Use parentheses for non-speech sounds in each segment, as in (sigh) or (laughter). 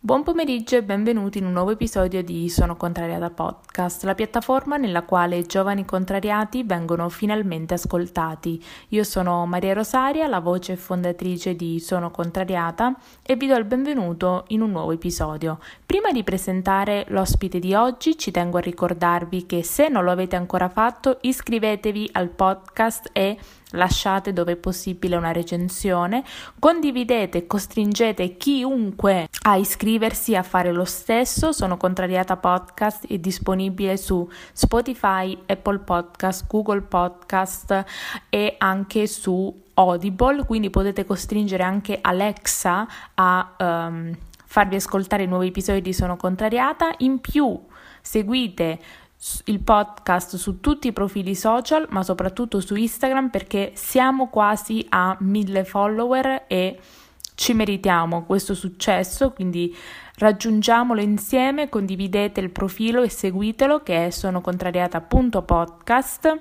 Buon pomeriggio e benvenuti in un nuovo episodio di Sono Contrariata Podcast, la piattaforma nella quale giovani contrariati vengono finalmente ascoltati. Io sono Maria Rosaria, la voce fondatrice di Sono Contrariata e vi do il benvenuto in un nuovo episodio. Prima di presentare l'ospite di oggi ci tengo a ricordarvi che se non lo avete ancora fatto iscrivetevi al podcast e lasciate dove è possibile una recensione, condividete e costringete chiunque a iscriversi a fare lo stesso. Sono Contrariata Podcast è disponibile su Spotify, Apple Podcast, Google Podcast e anche su Audible, quindi potete costringere anche Alexa a um, farvi ascoltare i nuovi episodi di Sono Contrariata. In più seguite il podcast su tutti i profili social, ma soprattutto su Instagram perché siamo quasi a mille follower e ci meritiamo questo successo, quindi raggiungiamolo insieme, condividete il profilo e seguitelo che è sonocontrariata.podcast.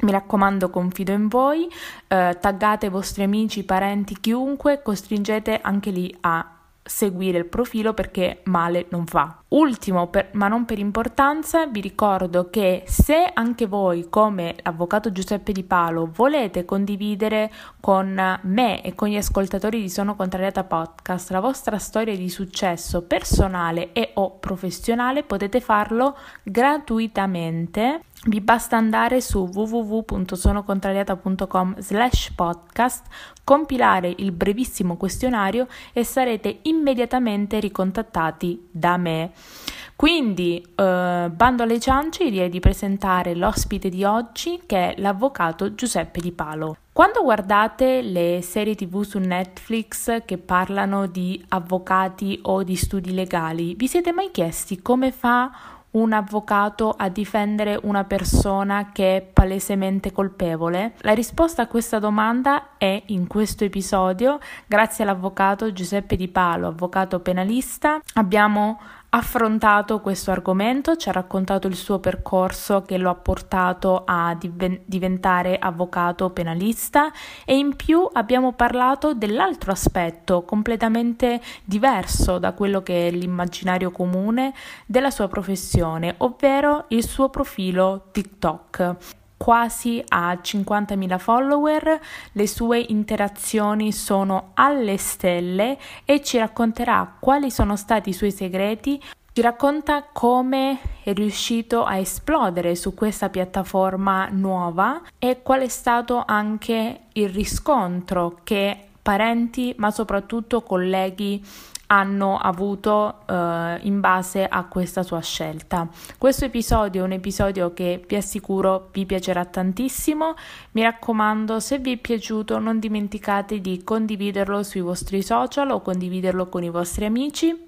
Mi raccomando, confido in voi, eh, taggate i vostri amici, parenti, chiunque, costringete anche lì a seguire il profilo perché male non fa. Ultimo, per, ma non per importanza, vi ricordo che se anche voi, come l'avvocato Giuseppe Di Palo, volete condividere con me e con gli ascoltatori di Sono Contrariata Podcast la vostra storia di successo personale e o professionale, potete farlo gratuitamente vi basta andare su www.sonocontrariata.com slash podcast, compilare il brevissimo questionario e sarete immediatamente ricontattati da me. Quindi, eh, bando alle ciance, direi di presentare l'ospite di oggi che è l'avvocato Giuseppe Di Palo. Quando guardate le serie tv su Netflix che parlano di avvocati o di studi legali, vi siete mai chiesti come fa un avvocato a difendere una persona che è palesemente colpevole? La risposta a questa domanda è in questo episodio, grazie all'avvocato Giuseppe Di Palo, avvocato penalista. Abbiamo affrontato questo argomento, ci ha raccontato il suo percorso che lo ha portato a div- diventare avvocato penalista e in più abbiamo parlato dell'altro aspetto completamente diverso da quello che è l'immaginario comune della sua professione, ovvero il suo profilo TikTok quasi a 50.000 follower, le sue interazioni sono alle stelle e ci racconterà quali sono stati i suoi segreti, ci racconta come è riuscito a esplodere su questa piattaforma nuova e qual è stato anche il riscontro che parenti ma soprattutto colleghi hanno avuto eh, in base a questa sua scelta. Questo episodio è un episodio che vi assicuro vi piacerà tantissimo. Mi raccomando, se vi è piaciuto non dimenticate di condividerlo sui vostri social o condividerlo con i vostri amici.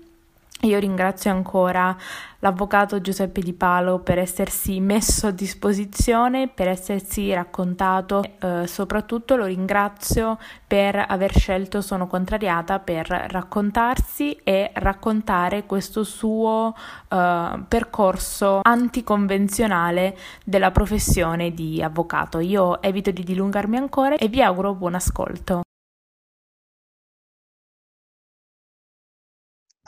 Io ringrazio ancora l'avvocato Giuseppe Di Palo per essersi messo a disposizione, per essersi raccontato, eh, soprattutto lo ringrazio per aver scelto Sono Contrariata per raccontarsi e raccontare questo suo eh, percorso anticonvenzionale della professione di avvocato. Io evito di dilungarmi ancora e vi auguro buon ascolto.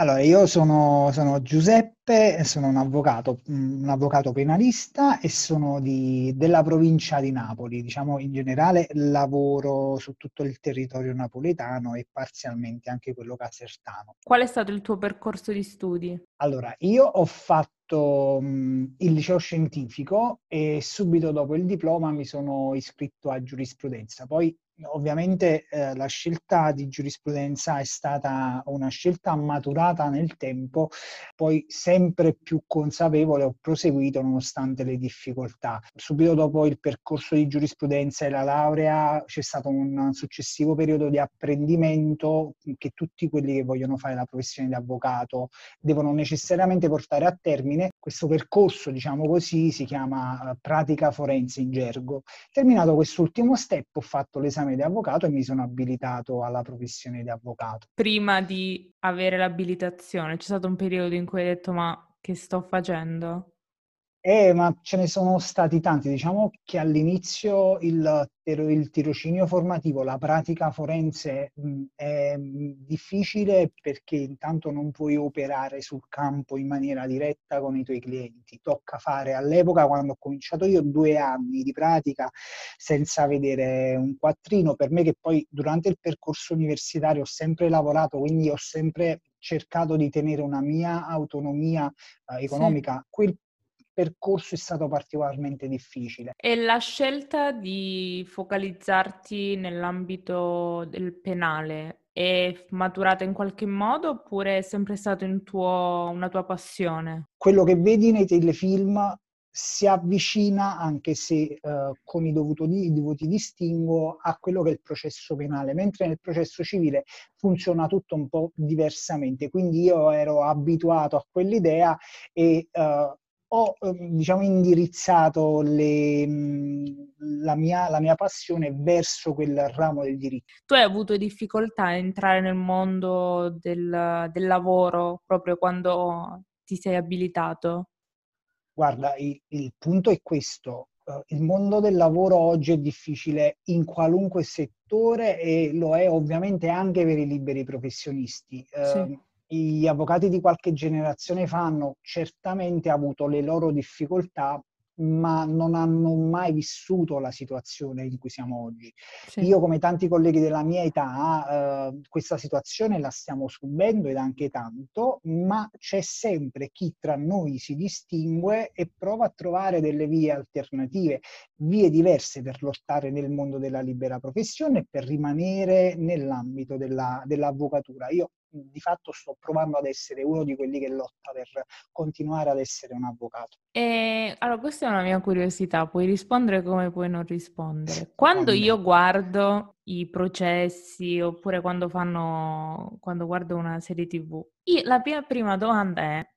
Allora, io sono, sono Giuseppe, sono un avvocato, un avvocato penalista e sono di, della provincia di Napoli. Diciamo, in generale lavoro su tutto il territorio napoletano e parzialmente anche quello casertano. Qual è stato il tuo percorso di studi? Allora, io ho fatto mh, il liceo scientifico e subito dopo il diploma mi sono iscritto a giurisprudenza. Poi ovviamente eh, la scelta di giurisprudenza è stata una scelta maturata nel tempo, poi sempre più consapevole ho proseguito nonostante le difficoltà. Subito dopo il percorso di giurisprudenza e la laurea c'è stato un successivo periodo di apprendimento che tutti quelli che vogliono fare la professione di avvocato devono necessariamente portare a termine. Questo percorso, diciamo così, si chiama eh, pratica forense in gergo. Terminato quest'ultimo step ho fatto l'esame l'esame di avvocato e mi sono abilitato alla professione di avvocato. Prima di avere l'abilitazione, c'è stato un periodo in cui hai detto ma che sto facendo? Eh, ma ce ne sono stati tanti. Diciamo che all'inizio il, il tirocinio formativo, la pratica forense mh, è difficile perché intanto non puoi operare sul campo in maniera diretta con i tuoi clienti. Tocca fare all'epoca, quando ho cominciato io, due anni di pratica senza vedere un quattrino. Per me che poi durante il percorso universitario ho sempre lavorato, quindi ho sempre cercato di tenere una mia autonomia eh, economica. Sì. Quel percorso è stato particolarmente difficile. E la scelta di focalizzarti nell'ambito del penale è maturata in qualche modo oppure è sempre stata un una tua passione? Quello che vedi nei telefilm si avvicina, anche se eh, con i dovuti, dovuti distinguo, a quello che è il processo penale, mentre nel processo civile funziona tutto un po' diversamente. Quindi io ero abituato a quell'idea e eh, ho ehm, diciamo, indirizzato le, la, mia, la, mia, passione verso quel ramo del diritto. Tu hai avuto difficoltà a entrare nel mondo del, del lavoro proprio quando ti sei abilitato? Guarda, il, il punto è questo. Uh, il mondo del lavoro oggi è difficile in qualunque settore e lo è ovviamente anche per i liberi professionisti. Sì ehm, gli avvocati di qualche generazione fa hanno certamente avuto le loro difficoltà, ma non hanno mai vissuto la situazione in cui siamo oggi. Sì. Io, come tanti colleghi della mia età, eh, questa situazione la stiamo subendo ed anche tanto, ma c'è sempre chi tra noi si distingue e prova a trovare delle vie alternative, vie diverse per lottare nel mondo della libera professione e per rimanere nell'ambito della, dell'avvocatura. Io di fatto sto provando ad essere uno di quelli che lotta per continuare ad essere un avvocato. E, allora, questa è una mia curiosità, puoi rispondere come puoi non rispondere. Quando io guardo i processi oppure quando fanno, quando guardo una serie tv, la mia prima domanda è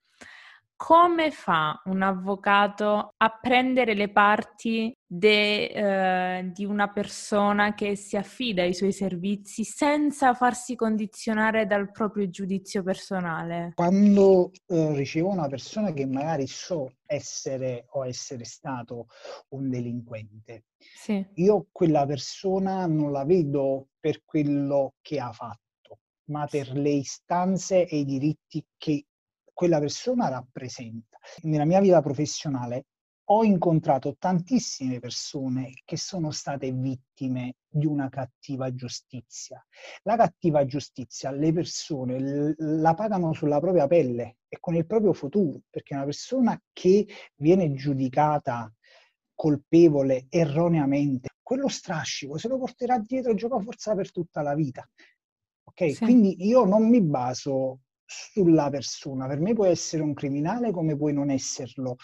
come fa un avvocato a prendere le parti de, eh, di una persona che si affida ai suoi servizi senza farsi condizionare dal proprio giudizio personale? Quando eh, ricevo una persona che magari so essere o essere stato un delinquente, sì. io quella persona non la vedo per quello che ha fatto, ma per le istanze e i diritti che quella persona rappresenta. Nella mia vita professionale ho incontrato tantissime persone che sono state vittime di una cattiva giustizia. La cattiva giustizia le persone la pagano sulla propria pelle e con il proprio futuro, perché una persona che viene giudicata colpevole erroneamente, quello strascico se lo porterà dietro e gioca forza per tutta la vita. Ok? Sì. Quindi io non mi baso sulla persona. Per me puoi essere un criminale come puoi non esserlo.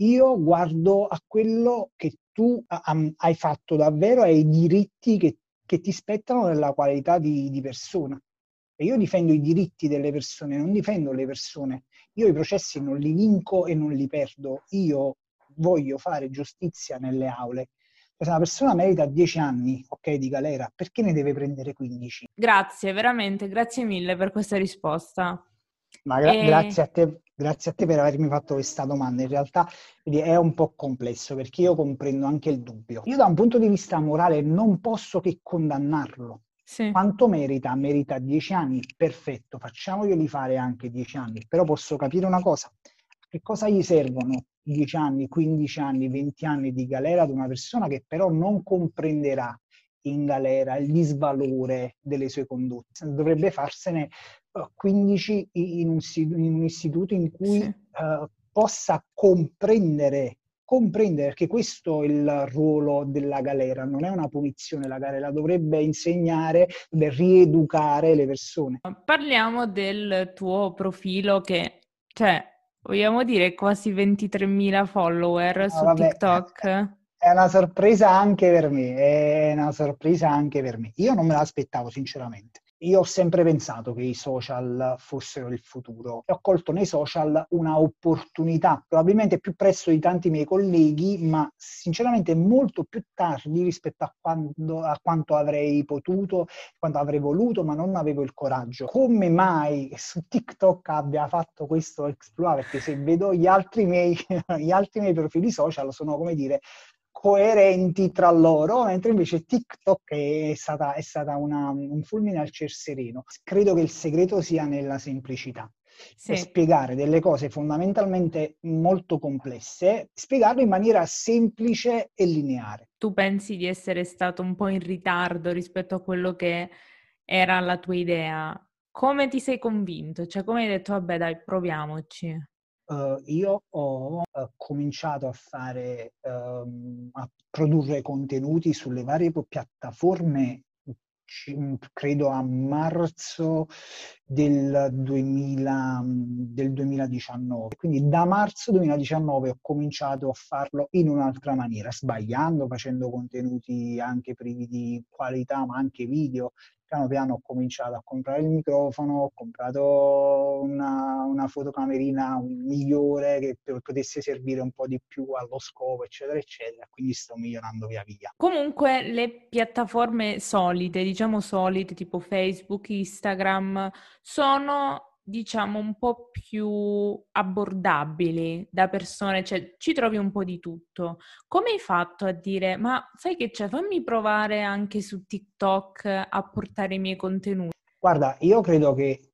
Io guardo a quello che tu hai fatto davvero e ai diritti che, che ti spettano nella qualità di, di persona. E io difendo i diritti delle persone, non difendo le persone. Io i processi non li vinco e non li perdo. Io voglio fare giustizia nelle aule. Se una persona merita 10 anni, ok, di galera, perché ne deve prendere 15? Grazie, veramente, grazie mille per questa risposta. Ma gra- e... grazie, a te, grazie a te per avermi fatto questa domanda. In realtà è un po' complesso perché io comprendo anche il dubbio. Io da un punto di vista morale non posso che condannarlo. Sì. Quanto merita? Merita 10 anni? Perfetto, facciamoglieli fare anche 10 anni. Però posso capire una cosa. Che cosa gli servono 10 anni, 15 anni, 20 anni di galera ad una persona che però non comprenderà in galera il disvalore delle sue condotte? Dovrebbe farsene 15 in un, in un istituto in cui sì. uh, possa comprendere, comprendere, perché questo è il ruolo della galera, non è una punizione la galera, dovrebbe insegnare, dovrebbe rieducare le persone. Parliamo del tuo profilo che, cioè, vogliamo dire quasi 23.000 follower no, su vabbè, TikTok. È una sorpresa anche per me, è una sorpresa anche per me. Io non me l'aspettavo sinceramente io ho sempre pensato che i social fossero il futuro e ho colto nei social una opportunità, probabilmente più presto di tanti miei colleghi, ma sinceramente molto più tardi rispetto a, quando, a quanto avrei potuto, quanto avrei voluto, ma non avevo il coraggio. Come mai su TikTok abbia fatto questo exploit? Perché se vedo gli altri miei, (laughs) gli altri miei profili social sono come dire coerenti tra loro, mentre invece TikTok è stata, è stata una, un fulmine al ciel sereno. Credo che il segreto sia nella semplicità. Sì. spiegare delle cose fondamentalmente molto complesse, spiegarlo in maniera semplice e lineare. Tu pensi di essere stato un po' in ritardo rispetto a quello che era la tua idea? Come ti sei convinto? Cioè, come hai detto, vabbè, dai, proviamoci? Uh, io ho uh, cominciato a fare, um, a produrre contenuti sulle varie piattaforme credo a marzo del, 2000, del 2019. Quindi da marzo 2019 ho cominciato a farlo in un'altra maniera, sbagliando, facendo contenuti anche privi di qualità, ma anche video, piano piano ho cominciato a comprare il microfono, ho comprato una, una fotocamerina migliore che potesse servire un po' di più allo scopo, eccetera, eccetera. Quindi sto migliorando via via. Comunque le piattaforme solide, diciamo solide, tipo Facebook, Instagram, sono diciamo un po' più abbordabili da persone, cioè ci trovi un po' di tutto. Come hai fatto a dire, ma sai che c'è, fammi provare anche su TikTok a portare i miei contenuti? Guarda, io credo che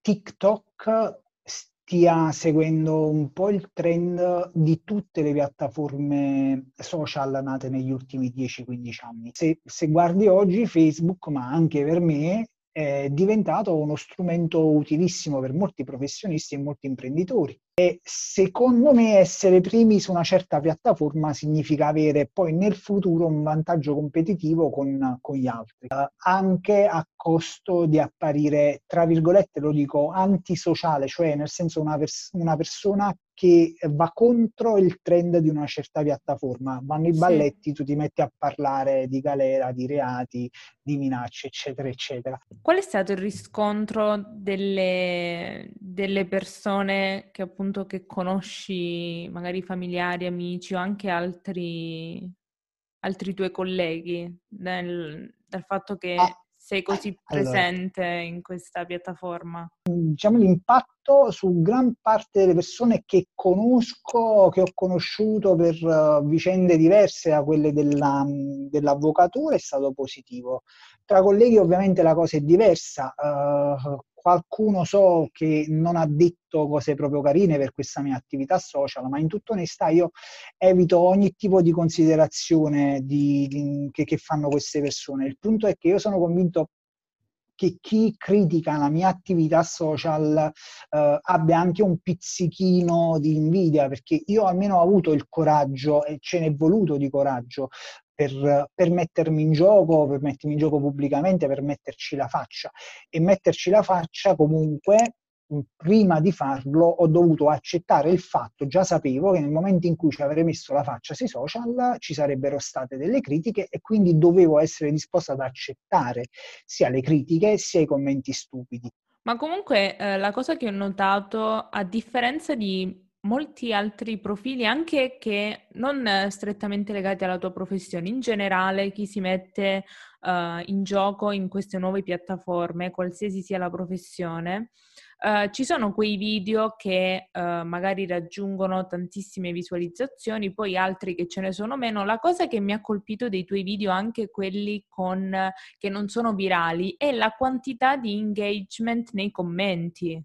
TikTok stia seguendo un po' il trend di tutte le piattaforme social nate negli ultimi 10-15 anni. Se, se guardi oggi Facebook, ma anche per me, è diventato uno strumento utilissimo per molti professionisti e molti imprenditori. E secondo me essere primi su una certa piattaforma significa avere poi nel futuro un vantaggio competitivo con, con gli altri, eh, anche a costo di apparire, tra virgolette, lo dico, antisociale, cioè nel senso una, pers- una persona che va contro il trend di una certa piattaforma. Vanno i balletti, sì. tu ti metti a parlare di galera, di reati, di minacce, eccetera, eccetera. Qual è stato il riscontro delle, delle persone che appunto che conosci, magari familiari, amici o anche altri, altri tuoi colleghi, nel, dal fatto che ah sei così presente allora, in questa piattaforma? Diciamo l'impatto su gran parte delle persone che conosco, che ho conosciuto per uh, vicende diverse da quelle della, dell'avvocatura è stato positivo. Tra colleghi ovviamente la cosa è diversa. Uh, qualcuno so che non ha detto cose proprio carine per questa mia attività social, ma in tutta onestà io evito ogni tipo di considerazione di, che, che fanno queste persone. Il punto è che io sono convinto che chi critica la mia attività social eh, abbia anche un pizzichino di invidia, perché io almeno ho avuto il coraggio e ce n'è voluto di coraggio per, per, mettermi in gioco, per mettermi in gioco pubblicamente, per metterci la faccia. E metterci la faccia comunque, prima di farlo, ho dovuto accettare il fatto, già sapevo che nel momento in cui ci avrei messo la faccia sui social ci sarebbero state delle critiche e quindi dovevo essere disposta ad accettare sia le critiche sia i commenti stupidi. Ma comunque eh, la cosa che ho notato, a differenza di molti altri profili anche che non strettamente legati alla tua professione, in generale chi si mette uh, in gioco in queste nuove piattaforme, qualsiasi sia la professione, uh, ci sono quei video che uh, magari raggiungono tantissime visualizzazioni, poi altri che ce ne sono meno. La cosa che mi ha colpito dei tuoi video, anche quelli con, che non sono virali, è la quantità di engagement nei commenti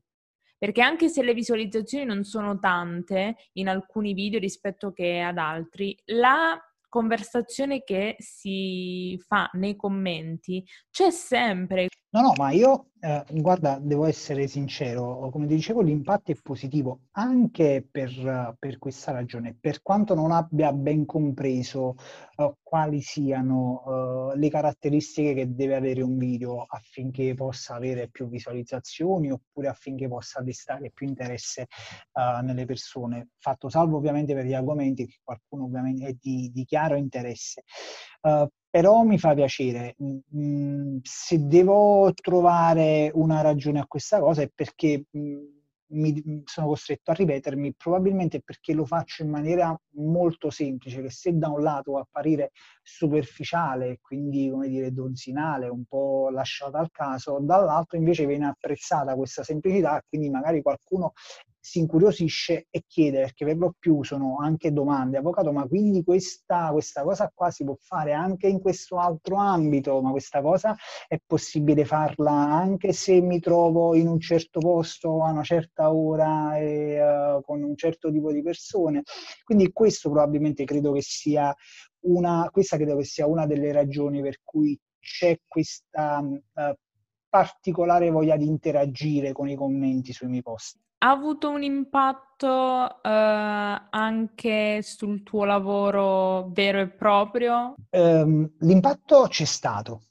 perché anche se le visualizzazioni non sono tante in alcuni video rispetto che ad altri, la conversazione che si fa nei commenti c'è sempre. No, no, ma io, eh, guarda, devo essere sincero, come dicevo, l'impatto è positivo anche per, per questa ragione, per quanto non abbia ben compreso uh, quali siano uh, le caratteristiche che deve avere un video affinché possa avere più visualizzazioni oppure affinché possa destare più interesse uh, nelle persone, fatto salvo ovviamente per gli argomenti che qualcuno ovviamente è di, di chiaro interesse. Però mi fa piacere. Mm, se devo trovare una ragione a questa cosa è perché mm, mi sono costretto a ripetermi, probabilmente perché lo faccio in maniera molto semplice, che se da un lato apparire superficiale, quindi come dire donzinale, un po' lasciata al caso, dall'altro invece viene apprezzata questa semplicità, quindi magari qualcuno si incuriosisce e chiede, perché per lo più sono anche domande, avvocato, ma quindi questa, questa cosa qua si può fare anche in questo altro ambito, ma questa cosa è possibile farla anche se mi trovo in un certo posto a una certa ora e uh, con un certo tipo di persone. Quindi questo probabilmente credo che sia una, questa credo che sia una delle ragioni per cui c'è questa uh, particolare voglia di interagire con i commenti sui miei post ha avuto un impatto eh, anche sul tuo lavoro vero e proprio? Um, l'impatto c'è stato.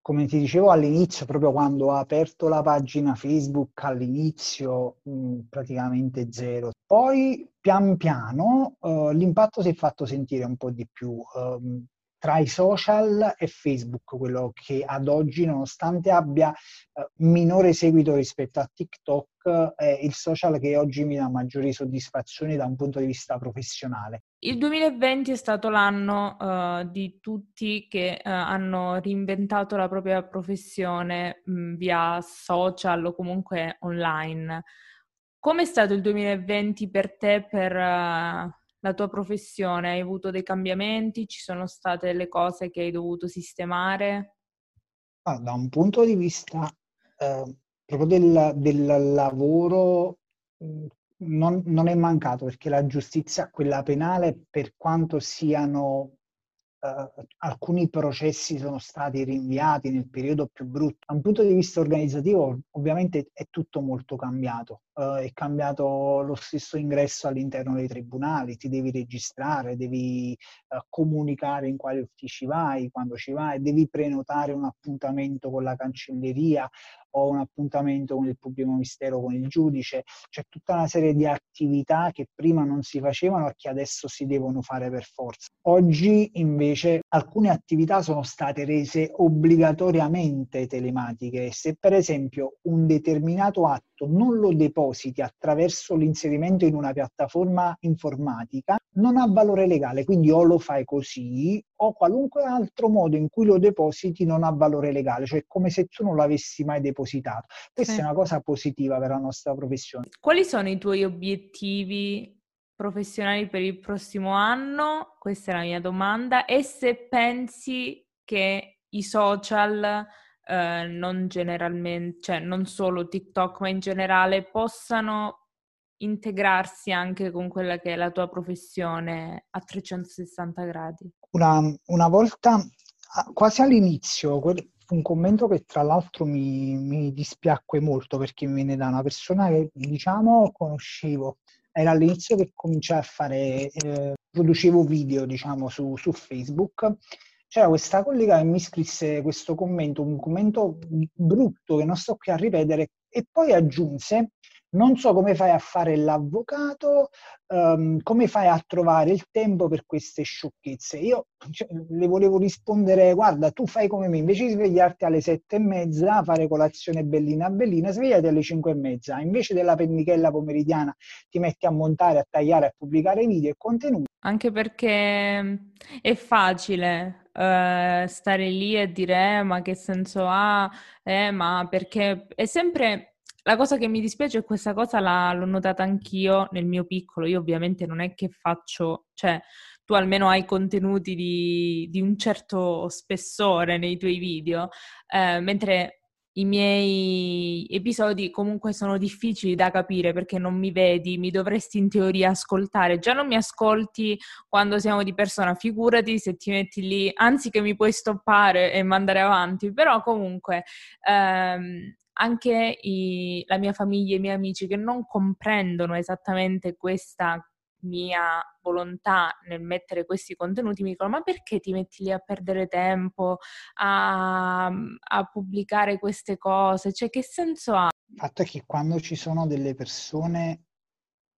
Come ti dicevo all'inizio, proprio quando ho aperto la pagina Facebook, all'inizio mh, mm, praticamente zero. Poi pian piano uh, l'impatto si è fatto sentire un po' di più. Uh, tra i social e Facebook, quello che ad oggi, nonostante abbia eh, minore seguito rispetto a TikTok, è il social che oggi mi dà maggiori soddisfazioni da un punto di vista professionale. Il 2020 è stato l'anno uh, di tutti che uh, hanno reinventato la propria professione mh, mm, via social o comunque online. Come è stato il 2020 per te per uh, la tua professione? Hai avuto dei cambiamenti? Ci sono state delle cose che hai dovuto sistemare? Ah, da un punto di vista eh, proprio del, del lavoro mm, non, non, è mancato perché la giustizia, quella penale, per quanto siano Uh, alcuni processi sono stati rinviati nel periodo più brutto. Da un punto di vista organizzativo, ovviamente è tutto molto cambiato. Uh, è cambiato lo stesso ingresso all'interno dei tribunali, ti devi registrare, devi uh, comunicare in quali uffici vai, quando ci vai, devi prenotare un appuntamento con la cancelleria o un appuntamento con il pubblico ministero, con il giudice. C'è tutta una serie di attività che prima non si facevano e che adesso si devono fare per forza. Oggi invece alcune attività sono state rese obbligatoriamente telematiche. Se per esempio un determinato atto non lo depositi attraverso l'inserimento in una piattaforma informatica, non ha valore legale, quindi o lo fai così o qualunque altro modo in cui lo depositi non ha valore legale, cioè come se tu non l'avessi mai depositato. Questa sì. è una cosa positiva per la nostra professione. Quali sono i tuoi obiettivi professionali per il prossimo anno? Questa è la mia domanda. E se pensi che i social, eh, non generalmente, cioè non solo TikTok, ma in generale, possano integrarsi anche con quella che è la tua professione a 360 gradi? Una, una volta, quasi all'inizio, un commento che tra l'altro mi, mi, dispiacque molto perché mi viene da una persona che diciamo conoscevo era all'inizio che cominciai a fare, eh, producevo video, diciamo, su, su Facebook. C'era questa collega che mi scrisse questo commento, un commento brutto che non sto qui a ripetere, e poi aggiunse non so come fai a fare l'avvocato, um, come fai a trovare il tempo per queste sciocchezze. Io cioè, le volevo rispondere, guarda, tu fai come me, invece di svegliarti alle sette e mezza, fare colazione bellina bellina, svegliati alle cinque e mezza, invece della pennichella pomeridiana ti metti a montare, a tagliare, a pubblicare video e contenuti. Anche perché è facile Uh, stare lì e dire eh, ma che senso ha, eh, ma perché è sempre la cosa che mi dispiace è questa cosa la, l'ho notata anch'io nel mio piccolo. Io ovviamente non è che faccio, cioè tu almeno hai contenuti di, di un certo spessore nei tuoi video, eh, mentre i miei episodi comunque sono difficili da capire perché non mi vedi, mi dovresti in teoria ascoltare. Già non mi ascolti quando siamo di persona, figurati se ti metti lì, anzi che mi puoi stoppare e mandare avanti, però comunque ehm, anche i, la mia famiglia e i miei amici che non comprendono esattamente questa mia volontà nel mettere questi contenuti mi dicono ma perché ti metti lì a perdere tempo a, a pubblicare queste cose? Cioè che senso ha? Il fatto è che quando ci sono delle persone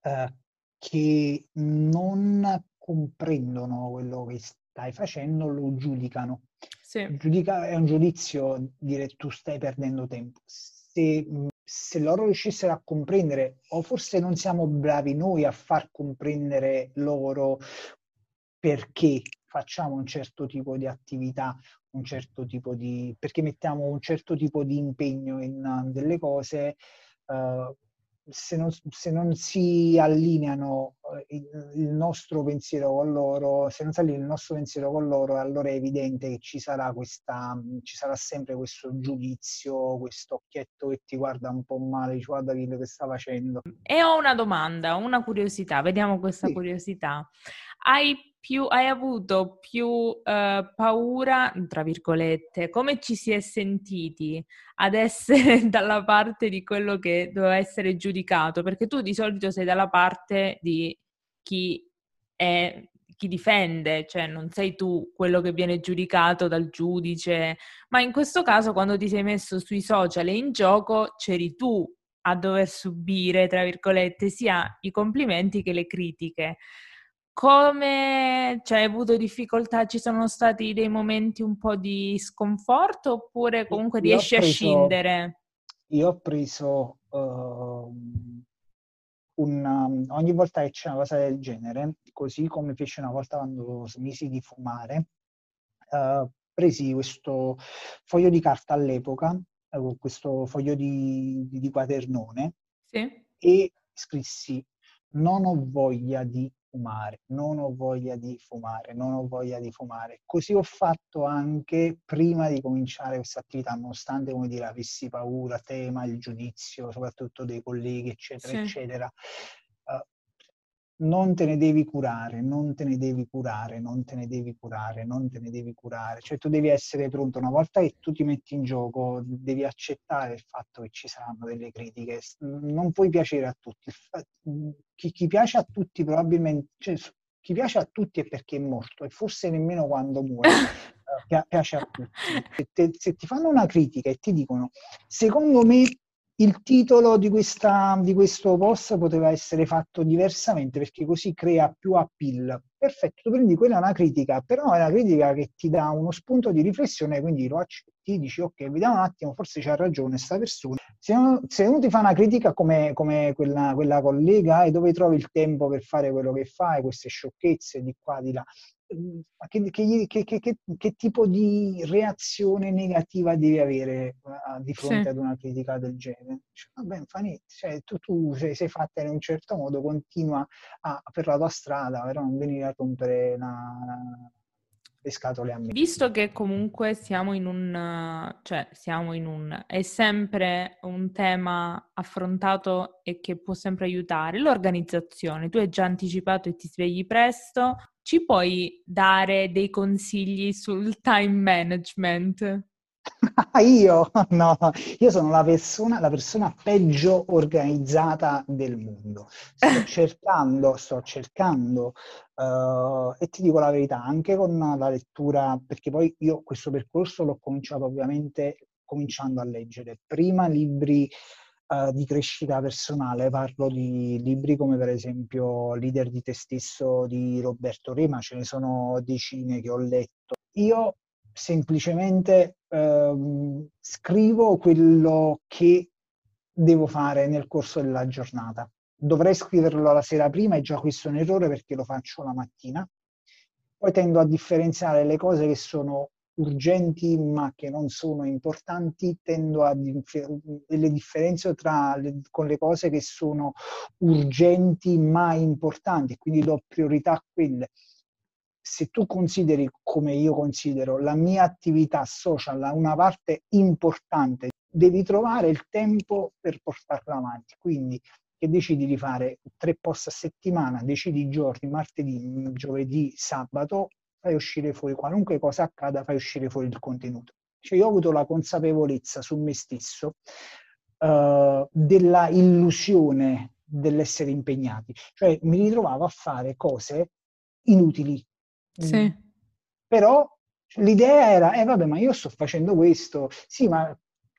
eh, che non comprendono quello che stai facendo lo giudicano. Sì. Giudica, è un giudizio dire tu stai perdendo tempo. Se, se loro riuscissero a comprendere, o forse non siamo bravi noi a far comprendere loro perché facciamo un certo tipo di attività, un certo tipo di, perché mettiamo un certo tipo di impegno in uh, delle cose, uh, se, non, se, non, si allineano il, il, nostro pensiero con loro, se non si allinea il nostro pensiero con loro, allora è evidente che ci sarà questa, ci sarà sempre questo giudizio, questo occhietto che ti guarda un po' male, dice guarda quello che sta facendo. E ho una domanda, una curiosità, vediamo questa sì. curiosità. Hai più, hai avuto più eh, paura, tra virgolette, come ci si è sentiti ad essere (laughs) dalla parte di quello che doveva essere giudicato? Perché tu di solito sei dalla parte di chi è chi difende, cioè non sei tu quello che viene giudicato dal giudice, ma in questo caso quando ti sei messo sui social e in gioco c'eri tu a dover subire, tra virgolette, sia i complimenti che le critiche. Come cioè, hai avuto difficoltà? Ci sono stati dei momenti un po' di sconforto oppure comunque riesci preso, a scindere? Io ho preso uh, un, um, ogni volta che c'è una cosa del genere, così come feci una volta quando smisi di fumare, uh, presi questo foglio di carta all'epoca, uh, questo foglio di, di, di quadernone sì. e scrissi non ho voglia di fumare, non ho voglia di fumare, non ho voglia di fumare. Così ho fatto anche prima di cominciare questa attività, nonostante, come dire, avessi paura, tema, il giudizio, soprattutto dei colleghi, eccetera, sì. eccetera non te ne devi curare, non te ne devi curare, non te ne devi curare, non te ne devi curare. Cioè tu devi essere pronto, una volta che tu ti metti in gioco, devi accettare il fatto che ci saranno delle critiche. Non puoi piacere a tutti. Chi, chi piace a tutti probabilmente, cioè, chi piace a tutti è perché è morto e forse nemmeno quando muore (laughs) eh, piace a tutti. Se, te, se ti fanno una critica e ti dicono, secondo me il titolo di, questa, di, questo post poteva essere fatto diversamente perché così crea più appeal. Perfetto, tu prendi quella è una critica, però è una critica che ti dà uno spunto di riflessione, quindi lo accetti, dici ok, vediamo un attimo, forse c'ha ragione questa persona. Se, uno, se uno ti fa una critica come, come quella, quella, collega e dove trovi il tempo per fare quello che fai, queste sciocchezze di qua, di là, che, che, che, che, tipo di reazione negativa devi avere uh, di fronte sì. ad una critica del genere? Cioè, vabbè, fa niente, cioè, tu, tu sei, sei, fatta in un certo modo, continua a, per la tua strada, però non venire a rompere la, le scatole a me. Visto che comunque siamo in un, cioè siamo in un, è sempre un tema affrontato e che può sempre aiutare, l'organizzazione. Tu hai già anticipato e ti svegli presto, ci puoi dare dei consigli sul time management? io? (laughs) No, io sono la persona, la persona peggio organizzata del mondo. Sto (laughs) cercando, sto cercando, uh, e ti dico la verità, anche con la lettura, perché poi io questo percorso l'ho cominciato ovviamente cominciando a leggere prima libri uh, di crescita personale, parlo di libri come per esempio Leader di te stesso di Roberto Rema, ce ne sono decine che ho letto. Io semplicemente uh, scrivo quello che devo fare nel corso della giornata. Dovrei scriverlo la sera prima, è già questo un errore perché lo faccio la mattina. Poi tendo a differenziare le cose che sono urgenti ma che non sono importanti, tendo a delle differenze tra le, con le cose che sono urgenti ma importanti, quindi do priorità a quelle. Se tu consideri come io considero la mia attività social una parte importante, devi trovare il tempo per portarla avanti. Quindi che decidi di fare tre post a settimana, decidi i giorni, martedì, giovedì, sabato, fai uscire fuori, qualunque cosa accada, fai uscire fuori il contenuto. Cioè io ho avuto la consapevolezza su me stesso uh, della illusione dell'essere impegnati, cioè mi ritrovavo a fare cose inutili. Sì. Però l'idea era, eh vabbè, ma io sto facendo questo, sì, ma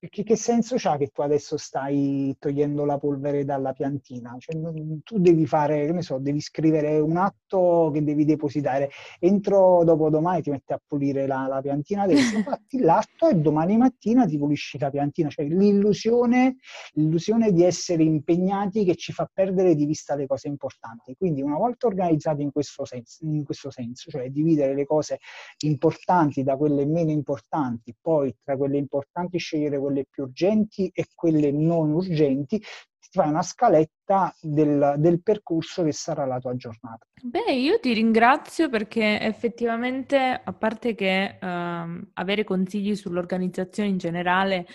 che, che, senso c'ha che tu adesso stai togliendo la polvere dalla piantina? Cioè, tu devi fare, che ne so, devi scrivere un atto che devi depositare. Entro dopodomani ti metti a pulire la, la piantina adesso, (laughs) fatti l'atto e domani mattina ti pulisci la piantina. Cioè, l'illusione, l'illusione di essere impegnati che ci fa perdere di vista le cose importanti. Quindi una volta organizzati in questo senso, in questo senso cioè dividere le cose importanti da quelle meno importanti, poi tra quelle importanti scegliere quelle quelle più urgenti e quelle non urgenti, ti fai una scaletta del, del, percorso che sarà la tua giornata. Beh, io ti ringrazio perché effettivamente, a parte che uh, avere consigli sull'organizzazione in generale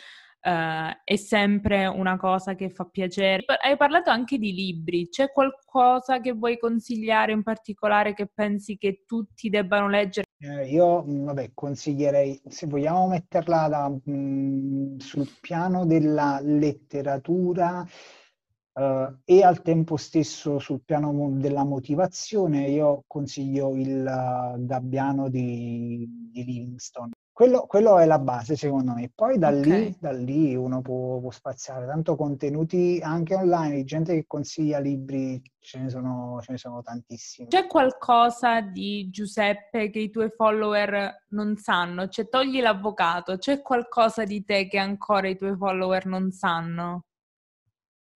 Uh, è sempre una cosa che fa piacere. Hai parlato anche di libri, c'è qualcosa che vuoi consigliare in particolare che pensi che tutti debbano leggere? Eh, io, mm, vabbè, consiglierei, se vogliamo metterla da, mh, mm, sul piano della letteratura uh, e al tempo stesso sul piano della motivazione, io consiglio il uh, Gabbiano di, di Livingstone. Quello, quello, è la base, secondo me. Poi da, okay. lì, da lì, uno può, può, spaziare. Tanto contenuti anche online, gente che consiglia libri, ce ne, sono, ce ne sono tantissimi. C'è qualcosa di Giuseppe che i tuoi follower non sanno? Cioè, togli l'avvocato, c'è qualcosa di te che ancora i tuoi follower non sanno?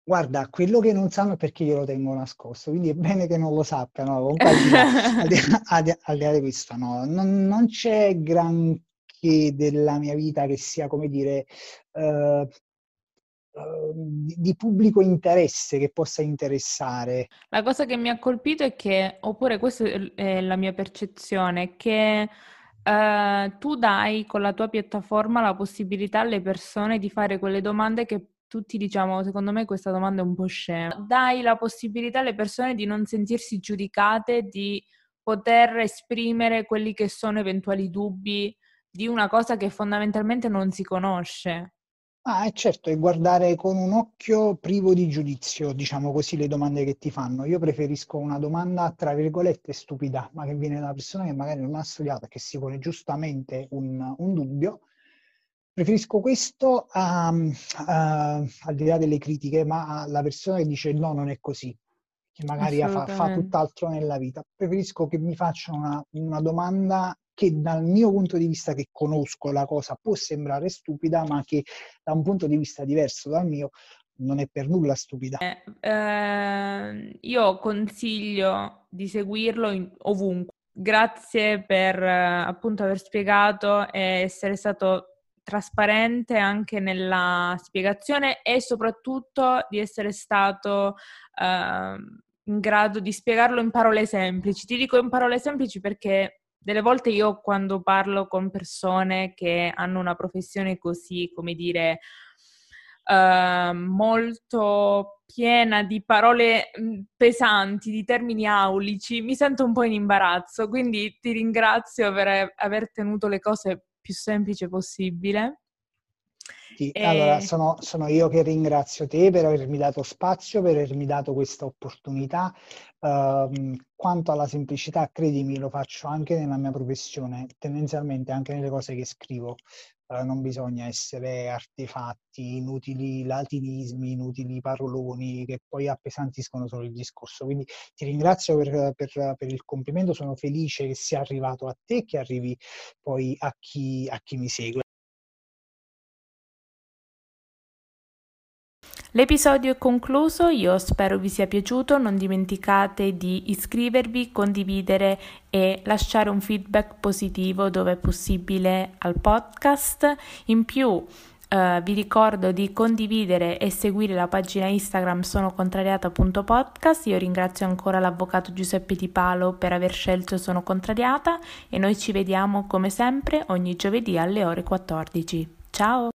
Guarda, quello che non sanno è perché io lo tengo nascosto, quindi è bene che non lo sappiano. Comunque, al di là, di, di, di di questo, no, non, non c'è gran che della mia vita che sia, come dire, uh, di pubblico interesse che possa interessare. La cosa che mi ha colpito è che, oppure questa è la mia percezione, che uh, tu dai con la tua piattaforma la possibilità alle persone di fare quelle domande che tutti diciamo, secondo me questa domanda è un po' scema. Dai la possibilità alle persone di non sentirsi giudicate, di poter esprimere quelli che sono eventuali dubbi di una cosa che fondamentalmente non si conosce. Ah, è certo, è guardare con un occhio privo di giudizio, diciamo così, le domande che ti fanno. Io preferisco una domanda, tra virgolette, stupida, ma che viene da una persona che magari non ha studiato e che si pone giustamente un, un dubbio. Preferisco questo a, a, al di là delle critiche, ma alla persona che dice no, non è così, che magari fa, fa, tutt'altro nella vita. Preferisco che mi facciano una, una domanda che dal mio punto di vista che conosco la cosa può sembrare stupida, ma che da un punto di vista diverso dal mio non è per nulla stupida. Eh, eh, io consiglio di seguirlo in, ovunque. Grazie per eh, appunto aver spiegato e essere stato trasparente anche nella spiegazione e soprattutto di essere stato ehm, in grado di spiegarlo in parole semplici. Ti dico in parole semplici perché delle volte io quando parlo con persone che hanno una professione così, come dire, uh, molto piena di parole mm, pesanti, di termini aulici, mi sento un po' in imbarazzo, quindi ti ringrazio per aver tenuto le cose più semplici possibile. Sì, e... Allora, sono, sono, io che ringrazio te per avermi dato spazio, per avermi dato questa opportunità. Uh, quanto alla semplicità, credimi, lo faccio anche nella mia professione, tendenzialmente anche nelle cose che scrivo. Uh, non bisogna essere artefatti, inutili latinismi, inutili paroloni che poi appesantiscono solo il discorso. Quindi ti ringrazio per, per, per il complimento, sono felice che sia arrivato a te e che arrivi poi a chi, a chi mi segue. L'episodio è concluso, io spero vi sia piaciuto, non dimenticate di iscrivervi, condividere e lasciare un feedback positivo dove è possibile al podcast. In più Uh, vi ricordo di condividere e seguire la pagina Instagram sonocontrariata.podcast. Io ringrazio ancora l'avvocato Giuseppe Di Palo per aver scelto Sono Contrariata e noi ci vediamo come sempre ogni giovedì alle ore 14. Ciao!